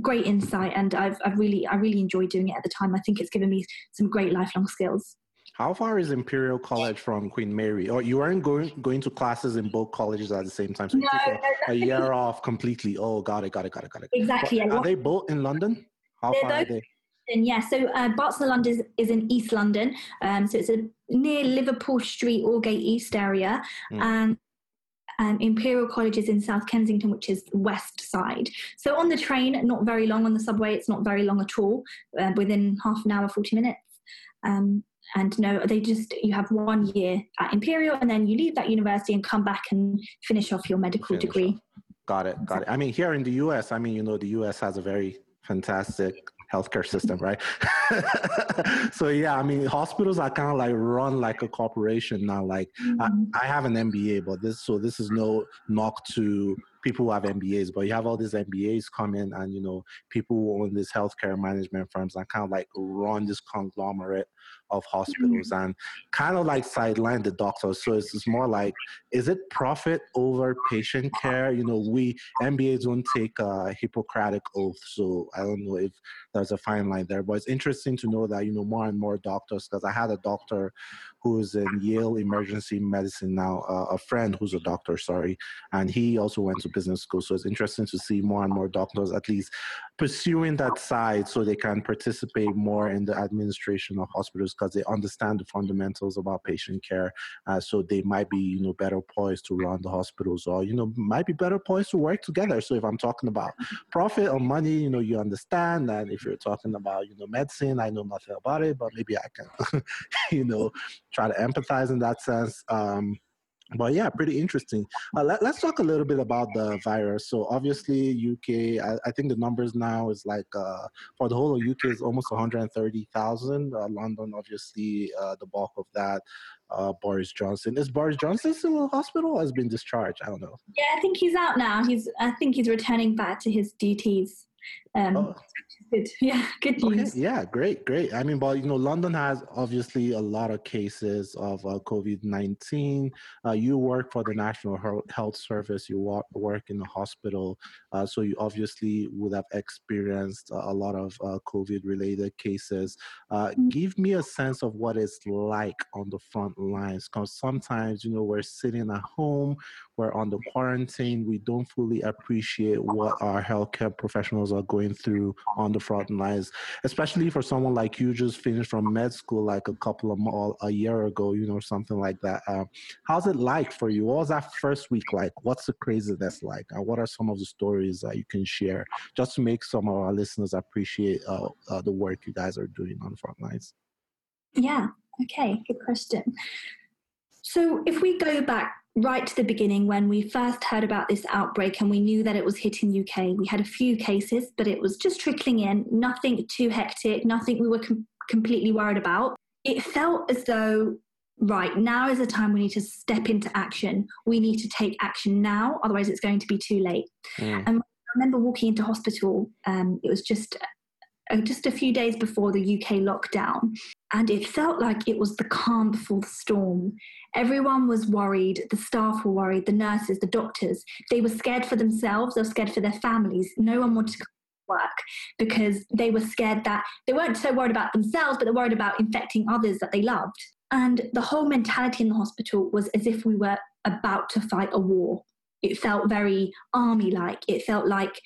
great insight and I've, I've really I really enjoyed doing it at the time. I think it's given me some great lifelong skills. How far is Imperial College from Queen Mary? Or you weren't going going to classes in both colleges at the same time? So no, no, a year off completely. Oh, got it, got it, got it, got it. Exactly. But are they both in London? How They're far are they? Yeah, so uh, Barts London is, is, in East London, um, so it's a near Liverpool Street, Aldgate East area, mm. and um, Imperial College is in South Kensington, which is west side. So on the train, not very long. On the subway, it's not very long at all. Uh, within half an hour, forty minutes. Um, and no, they just you have one year at Imperial, and then you leave that university and come back and finish off your medical finish degree. Off. Got it. Got it. I mean, here in the U.S., I mean, you know, the U.S. has a very fantastic healthcare system, right? so yeah, I mean, hospitals are kind of like run like a corporation now. Like mm-hmm. I, I, have an MBA, but this so this is no knock to people who have MBAs, but you have all these MBAs come in and you know people who own these healthcare management firms and kind of like run this conglomerate of hospitals mm-hmm. and kind of like sideline the doctors. So it's, it's more like, is it profit over patient care? You know, we MBAs don't take a Hippocratic oath, so I don't know if there's a fine line there. But it's interesting to know that you know more and more doctors, because I had a doctor who's in Yale Emergency Medicine now, uh, a friend who's a doctor, sorry, and he also went to business school. So it's interesting to see more and more doctors at least pursuing that side so they can participate more in the administration of hospitals because they understand the fundamentals about patient care. Uh, so they might be, you know, better poised to run the hospitals or, you know, might be better poised to work together. So if I'm talking about profit or money, you know, you understand And if you're talking about, you know, medicine, I know nothing about it, but maybe I can, you know, try to empathize in that sense. Um, but yeah, pretty interesting. Uh, let, us talk a little bit about the virus. So obviously, UK. I, I think the numbers now is like uh, for the whole of UK is almost 130,000. Uh, London, obviously, uh, the bulk of that. Uh, Boris Johnson is Boris Johnson still in the hospital? has been discharged? I don't know. Yeah, I think he's out now. He's. I think he's returning back to his duties. Um, oh. Good. Yeah, good news. Okay. Yeah, great, great. I mean, but you know, London has obviously a lot of cases of uh, COVID nineteen. Uh, you work for the National Health Service. You work in the hospital, uh, so you obviously would have experienced a lot of uh, COVID related cases. Uh, mm-hmm. Give me a sense of what it's like on the front lines, because sometimes you know we're sitting at home, we're on the quarantine, we don't fully appreciate what our healthcare professionals are going through on the front lines, especially for someone like you just finished from med school like a couple of a year ago, you know, something like that. Uh, how's it like for you? What was that first week like? What's the craziness like? And what are some of the stories that you can share just to make some of our listeners appreciate uh, uh, the work you guys are doing on the front lines? Yeah, okay, good question. So if we go back right to the beginning when we first heard about this outbreak and we knew that it was hitting UK. We had a few cases, but it was just trickling in, nothing too hectic, nothing we were com- completely worried about. It felt as though, right, now is the time we need to step into action. We need to take action now, otherwise, it's going to be too late. Mm. And I remember walking into hospital, um, it was just Uh, just a few days before the UK lockdown, and it felt like it was the calm before the storm. Everyone was worried, the staff were worried, the nurses, the doctors. They were scared for themselves, they were scared for their families. No one wanted to work because they were scared that they weren't so worried about themselves, but they're worried about infecting others that they loved. And the whole mentality in the hospital was as if we were about to fight a war. It felt very army like. It felt like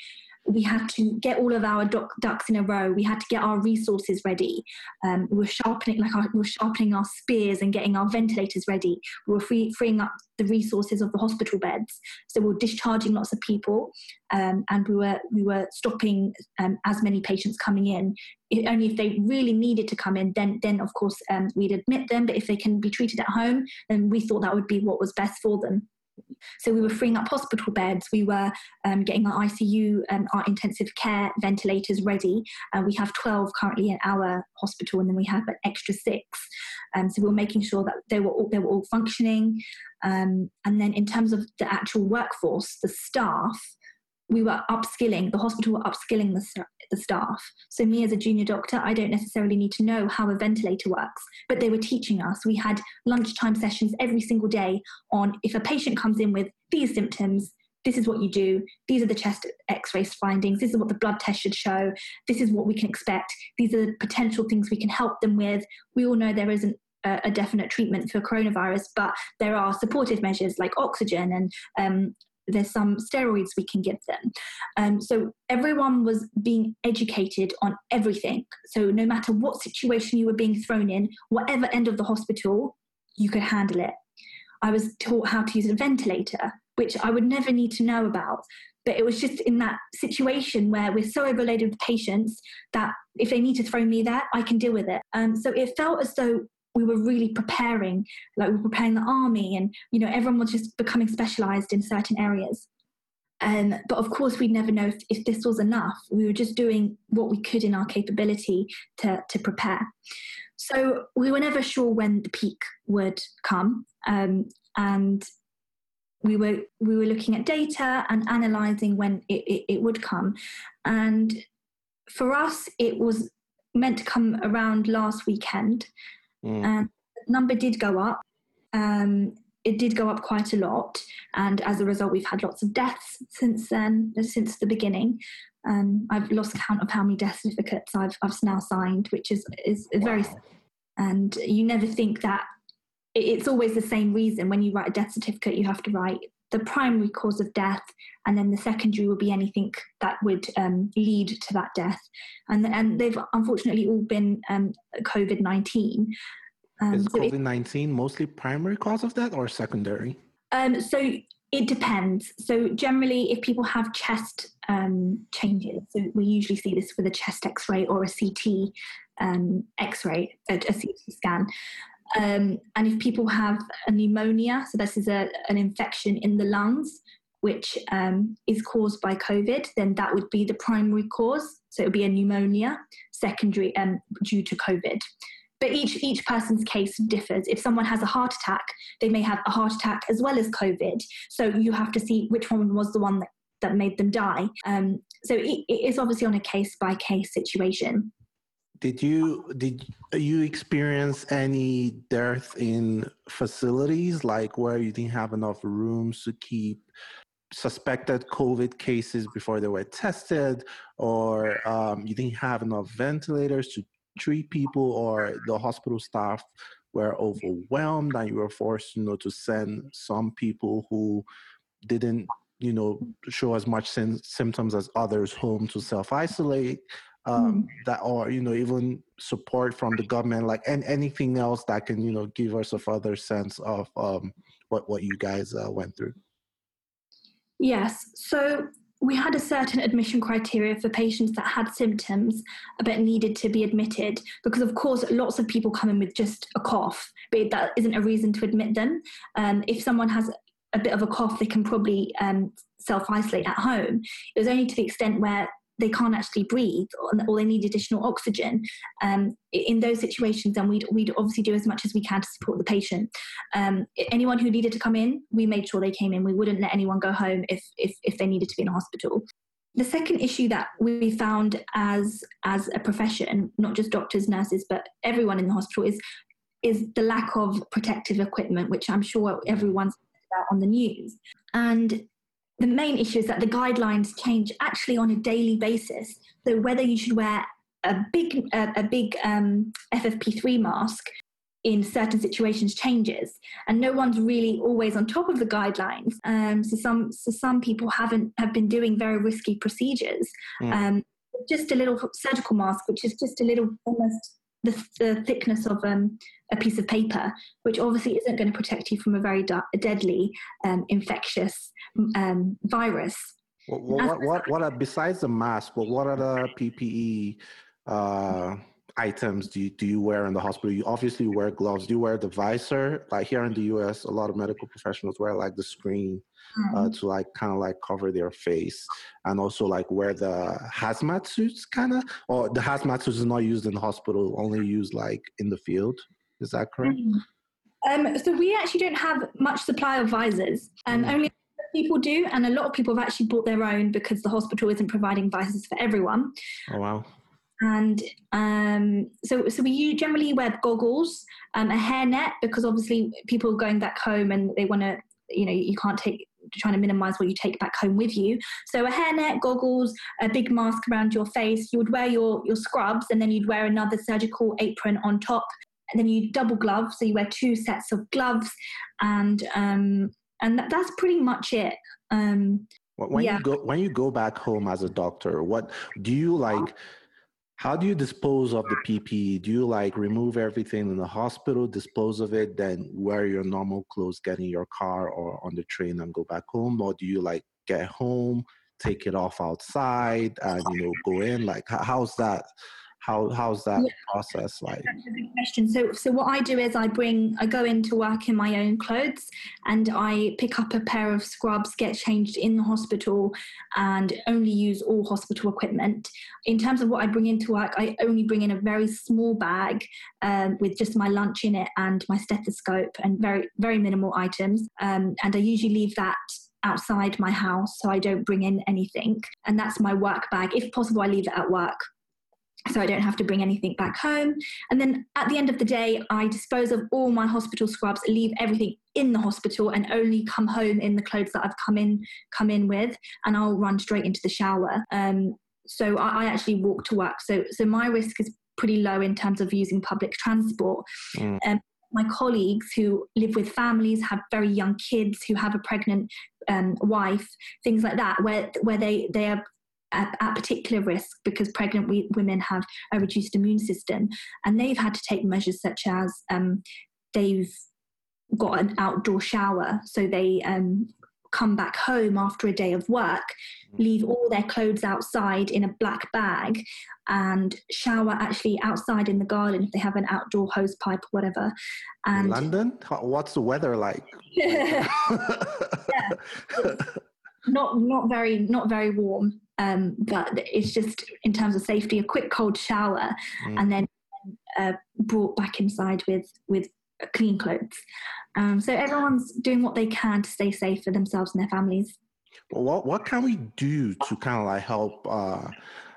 we had to get all of our ducks in a row. We had to get our resources ready. Um, we were sharpening, like our, we were sharpening our spears and getting our ventilators ready. We were free, freeing up the resources of the hospital beds. So we were discharging lots of people, um, and we were we were stopping um, as many patients coming in. Only if they really needed to come in, then then of course um, we'd admit them. But if they can be treated at home, then we thought that would be what was best for them. So we were freeing up hospital beds. We were um, getting our ICU, um, our intensive care ventilators ready. Uh, we have 12 currently in our hospital, and then we have an extra six. Um, so we were making sure that they were all, they were all functioning. Um, and then in terms of the actual workforce, the staff, we were upskilling, the hospital were upskilling the, the staff. So, me as a junior doctor, I don't necessarily need to know how a ventilator works, but they were teaching us. We had lunchtime sessions every single day on if a patient comes in with these symptoms, this is what you do, these are the chest x ray findings, this is what the blood test should show, this is what we can expect, these are the potential things we can help them with. We all know there isn't a, definite treatment for coronavirus, but there are supportive measures like oxygen and um, there's some steroids we can give them. Um, so everyone was being educated on everything. So no matter what situation you were being thrown in, whatever end of the hospital, you could handle it. I was taught how to use a ventilator, which I would never need to know about. But it was just in that situation where we're so overloaded with patients that if they need to throw me there, I can deal with it. Um, so it felt as though we were really preparing, like we were preparing the army, and you know everyone was just becoming specialized in certain areas. Um, but of course, we'd never know if, if, this was enough. We were just doing what we could in our capability to, to prepare. So we were never sure when the peak would come, um, and we were we were looking at data and analyzing when it, it, it would come. And for us, it was meant to come around last weekend. Mm. And the number did go up. Um, it did go up quite a lot, and as a result, we've had lots of deaths since then, since the beginning. Um, I've lost count of how many death certificates I've, I've now signed, which is is wow. very. And you never think that it's always the same reason. When you write a death certificate, you have to write the primary cause of death, and then the secondary will be anything that would um, lead to that death. And, and they've unfortunately all been um, COVID 19. Um, Is so COVID 19 mostly primary cause of that or secondary? Um, so it depends. So generally, if people have chest um, changes, so we usually see this with a chest X-ray or a CT um, X-ray, a, a CT scan. Um, and if people have a pneumonia, so this is a, an infection in the lungs, which um, is caused by COVID, then that would be the primary cause. So it would be a pneumonia, secondary um, due to COVID. But each each person's case differs. If someone has a heart attack, they may have a heart attack as well as COVID. So you have to see which one was the one that, that made them die. Um, so it, it is obviously on a case by case situation did you did you experience any dearth in facilities? Like where you didn't have enough rooms to keep suspected covid cases before they were tested or um, you didn't have enough ventilators to treat people or the hospital staff were overwhelmed and you were forced you know to send some people who didn't you know show as much symptoms as others home to self-isolate um, mm. that or you know even support from the government like and anything else that can you know give us a further sense of um, what what you guys uh, went through. Yes. So we had a certain admission criteria for patients that had symptoms but needed to be admitted because of course lots of people come in with just a cough but that isn't a reason to admit them. Um, if someone has a bit of a cough they can probably um, self-isolate at home. It was only to the extent where they can't actually breathe or, they need additional oxygen. Um, in those situations, then we'd, we'd obviously do as much as we can to support the patient. Um, anyone who needed to come in, we made sure they came in. We wouldn't let anyone go home if, if, if they needed to be in hospital. the second issue that we found as as a profession, not just doctors, nurses, but everyone in the hospital, is is the lack of protective equipment, which I'm sure everyone's heard about on the news. And the main issue is that the guidelines change actually on a daily basis. So whether you should wear a big a, a big um, FFP3 mask in certain situations changes and no one's really always on top of the guidelines um, so some so some people haven't have been doing very risky procedures mm. um, just a little surgical mask which is just a little almost the, the thickness of um, a piece of paper which obviously isn't going to protect you from a very da- deadly um, infectious um, virus. What, what, what, what are, besides the mask well, what are the ppe uh, items do you, do you wear in the hospital? You obviously wear gloves. Do you wear the visor? Like here in the U.S., a lot of medical professionals wear like the screen uh, mm-hmm. to like kind of like cover their face, and also like wear the hazmat suits, kind of. Or the hazmat suits is not used in the hospital, only used like in the field. Is that correct? Mm-hmm. Um, so we actually don't have much supply of visors, and um, mm. only people do, and a lot of people have actually bought their own because the hospital isn't providing visors for everyone. Oh wow! And um, so so we generally wear goggles, um, a hairnet because obviously people are going back home and they want to, you know, you can't take trying to minimize what you take back home with you. So a hairnet, goggles, a big mask around your face. You would wear your your scrubs and then you'd wear another surgical apron on top. And then you double glove, so you wear two sets of gloves, and um, and that, that's pretty much it. Um, when yeah. you go when you go back home as a doctor, what do you like? How do you dispose of the PPE? Do you like remove everything in the hospital, dispose of it, then wear your normal clothes, get in your car or on the train and go back home? Or do you like get home, take it off outside and you know go in? Like how's that? How how's that yeah. process like? That's a good question. So so what I do is I bring I go into work in my own clothes and I pick up a pair of scrubs, get changed in the hospital, and only use all hospital equipment. In terms of what I bring into work, I only bring in a very small bag um, with just my lunch in it and my stethoscope and very very minimal items. Um, and I usually leave that outside my house so I don't bring in anything. And that's my work bag. If possible, I leave it at work so I don't have to bring anything back home. And then at the end of the day, I dispose of all my hospital scrubs, leave everything in the hospital, and only come home in the clothes that I've come in come in with, and I'll run straight into the shower. Um, so I, I, actually walk to work. So so my risk is pretty low in terms of using public transport. Mm. Um, my colleagues who live with families, have very young kids, who have a pregnant um, wife, things like that, where where they they are at, at, particular risk because pregnant we, women have a reduced immune system. And they've had to take measures such as um, they've got an outdoor shower. So they um, come back home after a day of work mm. leave all their clothes outside in a black bag and shower actually outside in the garden if they have an outdoor hose pipe or whatever. And london? What's the weather like? Yeah. not not very not very warm um, but it's just in terms of safety, a quick cold shower, mm. and then uh, brought back inside with with clean clothes. Um, so everyone's doing what they can to stay safe for themselves and their families. Well, what what can we do to kind of like help? Uh,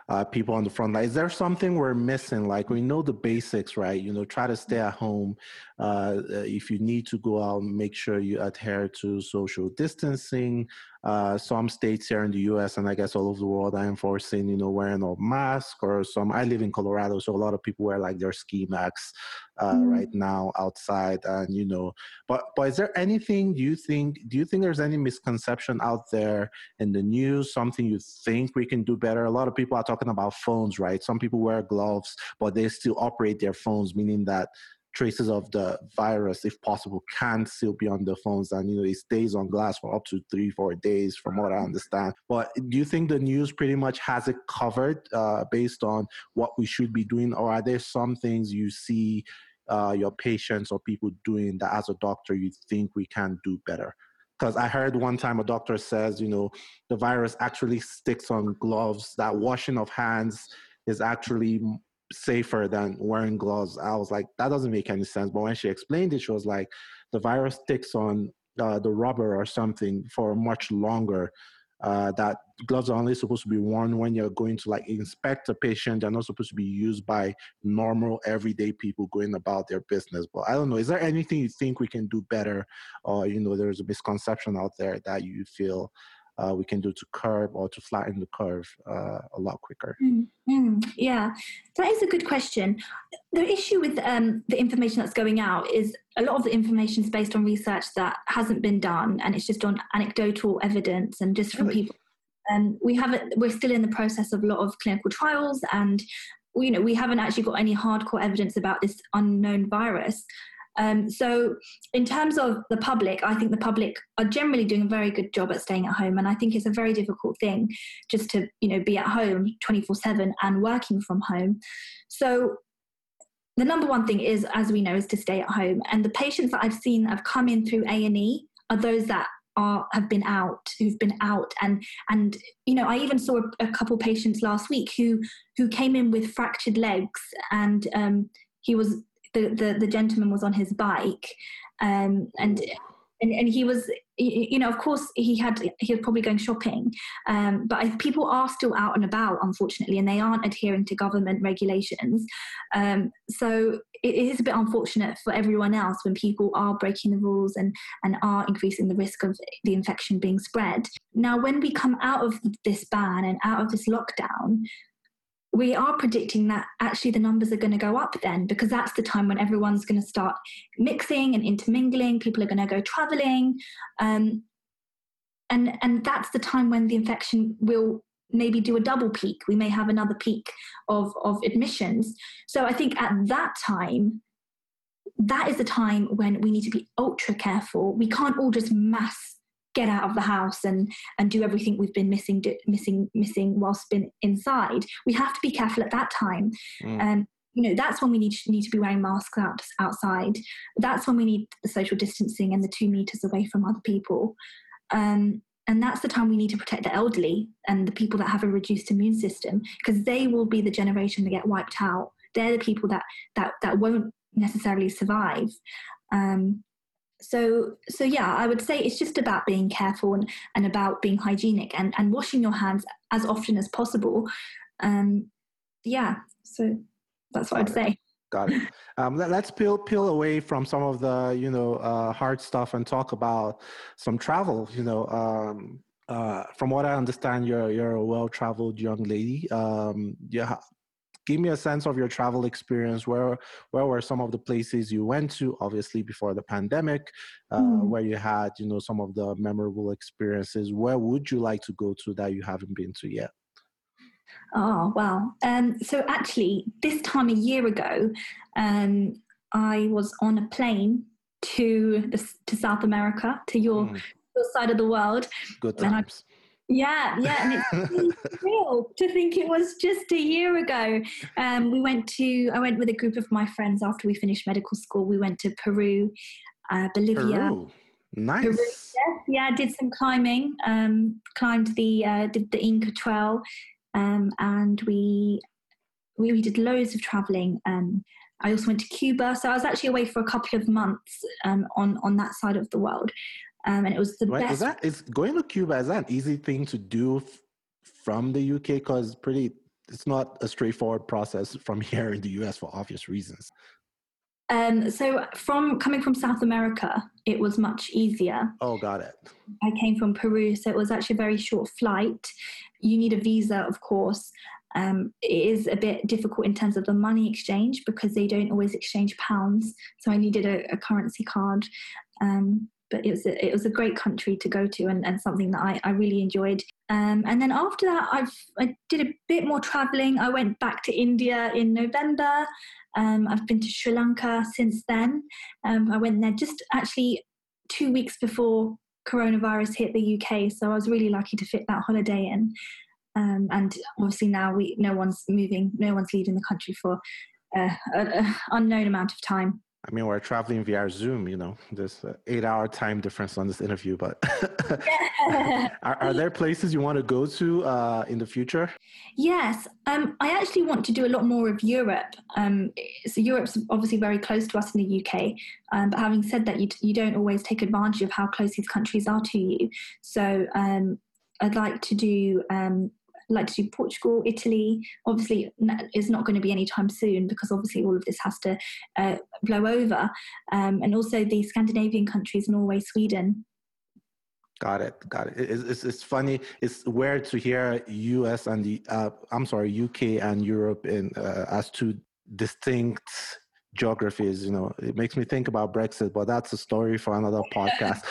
uh, people on the front line. Is there something we're missing? Like we know the basics, right? You know, try to stay at home. Uh, if you need to go out, make sure you adhere to social distancing. Uh, some states here in the U.S. and I guess all over the world are enforcing, you know, wearing a mask or some. I live in Colorado, so a lot of people wear like their ski masks uh, mm. right now outside, and you know. But but is there anything do you think? Do you think there's any misconception out there in the news? Something you think we can do better? A lot of people are talking about phones, right? Some people wear gloves, but they still operate their phones, meaning that traces of the virus, if possible, can still be on the phones. And, you know, it stays on glass for up to three, four days, from what I understand. But do you think the news pretty much has it covered uh, based on what we should be doing? Or are there some things you see uh, your patients or people doing that as a doctor you think we can do better? Because I heard one time a doctor says, you know, the virus actually sticks on gloves, that washing of hands is actually safer than wearing gloves. I was like, that doesn't make any sense. But when she explained it, she was like, the virus sticks on uh, the rubber or something for much longer uh, that gloves are only supposed to be worn when you're going to like inspect a patient. They're not supposed to be used by normal everyday people going about their business. But I don't know. Is there anything you think we can do better, or you know, there's a misconception out there that you feel uh, we can do to curb or to flatten the curve uh, a lot quicker? Mm-hmm. Yeah, that is a good question. The issue with um, the information that's going out is a lot of the information is based on research that hasn't been done, and it's just on anecdotal evidence and just from really? people. And um, we haven't. We're still in the process of a lot of clinical trials, and you know we haven't actually got any hardcore evidence about this unknown virus. Um, so, in terms of the public, I think the public are generally doing a very good job at staying at home, and I think it's a very difficult thing just to you know be at home twenty four seven and working from home. So, the number one thing is, as we know, is to stay at home. And the patients that I've seen have come in through A and E are those that are have been out who've been out and and you know i even saw a, a couple patients last week who who came in with fractured legs and um, he was the, the, the gentleman was on his bike um, and and, and he was you know of course he had he was probably going shopping um, but I, people are still out and about unfortunately and they aren't adhering to government regulations. Um, so it is a bit unfortunate for everyone else when people are breaking the rules and and are increasing the risk of the infection being spread. Now when we come out of this ban and out of this lockdown we are predicting that actually the numbers are going to go up then because that's the time when everyone's going to start mixing and intermingling people are going to go traveling um, and and that's the time when the infection will maybe do a double peak. We may have another peak of of admissions. So i think at that time that is the time when we need to be ultra careful. We can't all just mass get out of the house and and do everything we've been missing do, missing missing whilst been inside we have to be careful at that time. And mm. um, you know that's when we need to need to be wearing masks out, outside. That's when we need the social distancing and the two meters away from other people. Um, and that's the time we need to protect the elderly and the people that have a reduced immune system because they will be the generation that get wiped out. They're the people that that that won't necessarily survive. Um, so so yeah i would say it's just about being careful and, and about being hygienic and, and washing your hands as often as possible um yeah so that's what Got i'd it. say Got it. Um, let, us peel peel away from some of the you know uh, hard stuff and talk about some travel. You know, um, uh, from what I understand, you're you're a well traveled young lady. Um, yeah, give me a sense of your travel experience. Where where were some of the places you went to? Obviously, before the pandemic, uh, mm. where you had you know some of the memorable experiences. Where would you like to go to that you haven't been to yet? Oh wow! Um, so actually, this time a year ago, um, I was on a plane to the, to South America, to your, mm. your side of the world. Good times. Yeah, yeah, and it's real to think it was just a year ago. Um, we went to, I went with a group of my friends after we finished medical school. We went to Peru, uh, Bolivia. Peru. Nice. Peru, yeah, yeah, did some climbing. Um, climbed the uh, did the Inca Trail, um, and we, we we did loads of traveling. Um, I also went to Cuba, so I was actually away for a couple of months um, on on that side of the world. Um, and it was the Wait, best. Is that is going to Cuba? Is that an easy thing to do f- from the UK? Because pretty, it's not a straightforward process from here in the US for obvious reasons. Um, so from coming from South America, it was much easier. Oh, got it. I came from Peru, so it was actually a very short flight. You need a visa, of course. Um, it is a bit difficult in terms of the money exchange because they don't always exchange pounds. So I needed a, a currency card. Um, but it was a, it was a great country to go to and, and something that I, I really enjoyed. Um, and then after that, I've I did a bit more traveling. I went back to India in November. Um, I've been to Sri Lanka since then. Um, I went there just actually two weeks before coronavirus hit the UK, so I was really lucky to fit that holiday in. Um, and obviously now we no one's moving, no one's leaving the country for uh, an unknown amount of time. I mean, we're traveling via Zoom, you know, there's an eight hour time difference on this interview, but are, are, there places you want to go to uh, in the future? Yes, um, I actually want to do a lot more of Europe. Um, so Europe's obviously very close to us in the UK, um, but having said that, you, you don't always take advantage of how close these countries are to you. So um, I'd like to do um, like to do Portugal, Italy. Obviously, it's not going to be anytime soon because obviously all of this has to uh, blow over. Um, and also the Scandinavian countries, Norway, Sweden. Got it. Got it. It's, it's, it's funny. It's weird to hear U.S. and the uh, I'm sorry, U.K. and Europe in uh, as two distinct geographies you know it makes me think about brexit but that's a story for another podcast.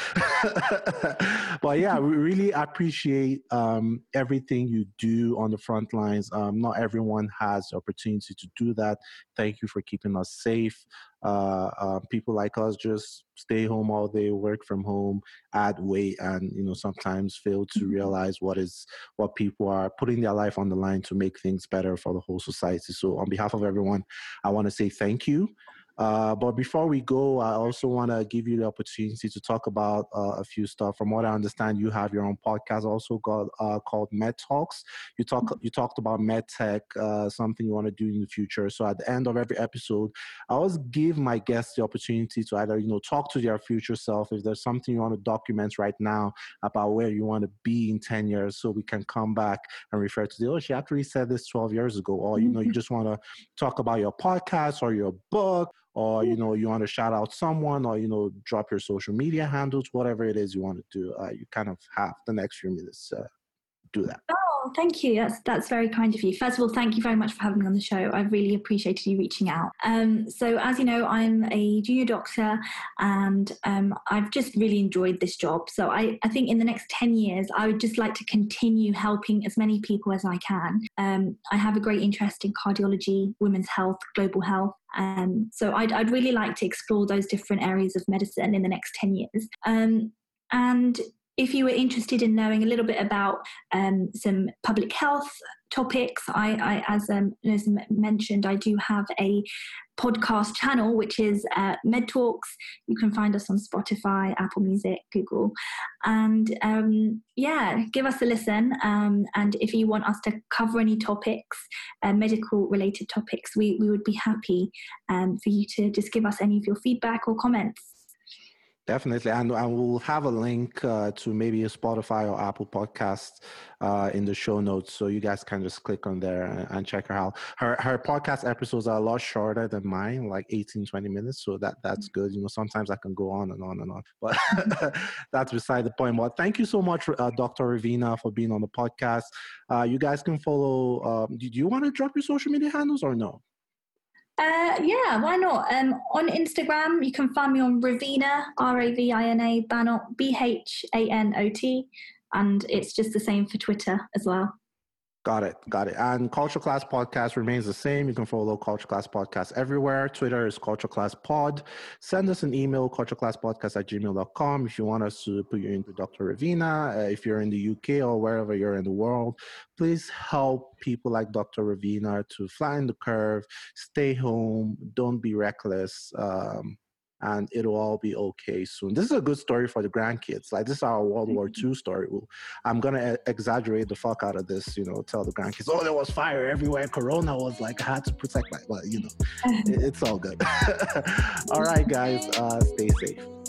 But yeah we really appreciate um, everything you do on the front lines. Um, not everyone has the opportunity to do that. Thank you for keeping us safe uh, uh, people like us just stay home all day, work from home, add weight, and you know sometimes fail to mm-hmm. realize what is what people are putting their life on the line to make things better for the whole society. So on behalf of everyone, I want to say thank you. Uh, but before we go, I also want to give you the opportunity to talk about uh, a few stuff. From what I understand, you have your own podcast also got, uh, called Med Talks. You talk mm-hmm. you talked about med tech, uh, something you want to do in the future. So at the end of every episode, I always give my guests the opportunity to either you know talk to their future self if there's something you want to document right now about where you want to be in 10 years, so we can come back and refer to the oh she actually said this 12 years ago, or you know you mm-hmm. just want to talk about your podcast or your book or you know you want to shout out someone or you know drop your social media handles whatever it is you want to do uh, you kind of have the next few minutes uh, do that Oh, thank you. That's that's very kind of you. First of all, thank you very much for having me on the show. I really appreciated you reaching out. Um, so, as you know, I'm a junior doctor, and um, I've just really enjoyed this job. So, I, I think in the next ten years, I would just like to continue helping as many people as I can. Um, I have a great interest in cardiology, women's health, global health. Um, so, I'd, I'd really like to explore those different areas of medicine in the next ten years. Um, and if you were interested in knowing a little bit about um, some public health topics, I, I as, um, as mentioned, I do have a podcast channel which is uh, Med Talks. You can find us on Spotify, Apple Music, Google, and um, yeah, give us a listen. Um, and if you want us to cover any topics, uh, medical related topics, we we would be happy um, for you to just give us any of your feedback or comments. Definitely, and, and we'll have a link uh, to maybe a Spotify or Apple podcast uh, in the show notes, so you guys can just click on there and, and, check her out. Her her podcast episodes are a lot shorter than mine, like 18, 20 minutes, so that that's mm. good. You know, sometimes I can go on and on and on, but that's beside the point. But thank you so much, uh, Dr. Ravina, for being on the podcast. Uh, you guys can follow. Um, do you want to drop your social media handles or no? Uh, yeah, why not? Um, on Instagram, you can find me on Ravina, R A V I N A, Bhanot, B H A N O T, and it's just the same for Twitter as well. Got it. Got it. And Culture Class Podcast remains the same. You can follow Culture Class Podcast everywhere. Twitter is Culture Class Pod. Send us an email, cultureclasspodcast at gmail.com if you want us to put you into Dr. Ravina. Uh, if you're in the UK or wherever you're in the world, please help people like Dr. Ravina to flatten the curve, stay home, don't be reckless. Um, and it'll all be okay soon. This is a good story for the grandkids. Like this is our World War II story. I'm gonna exaggerate the fuck out of this. You know, tell the grandkids, oh, there was fire everywhere. Corona was like I had to protect my. Well, you know, it's all good. all right, guys, uh, stay safe.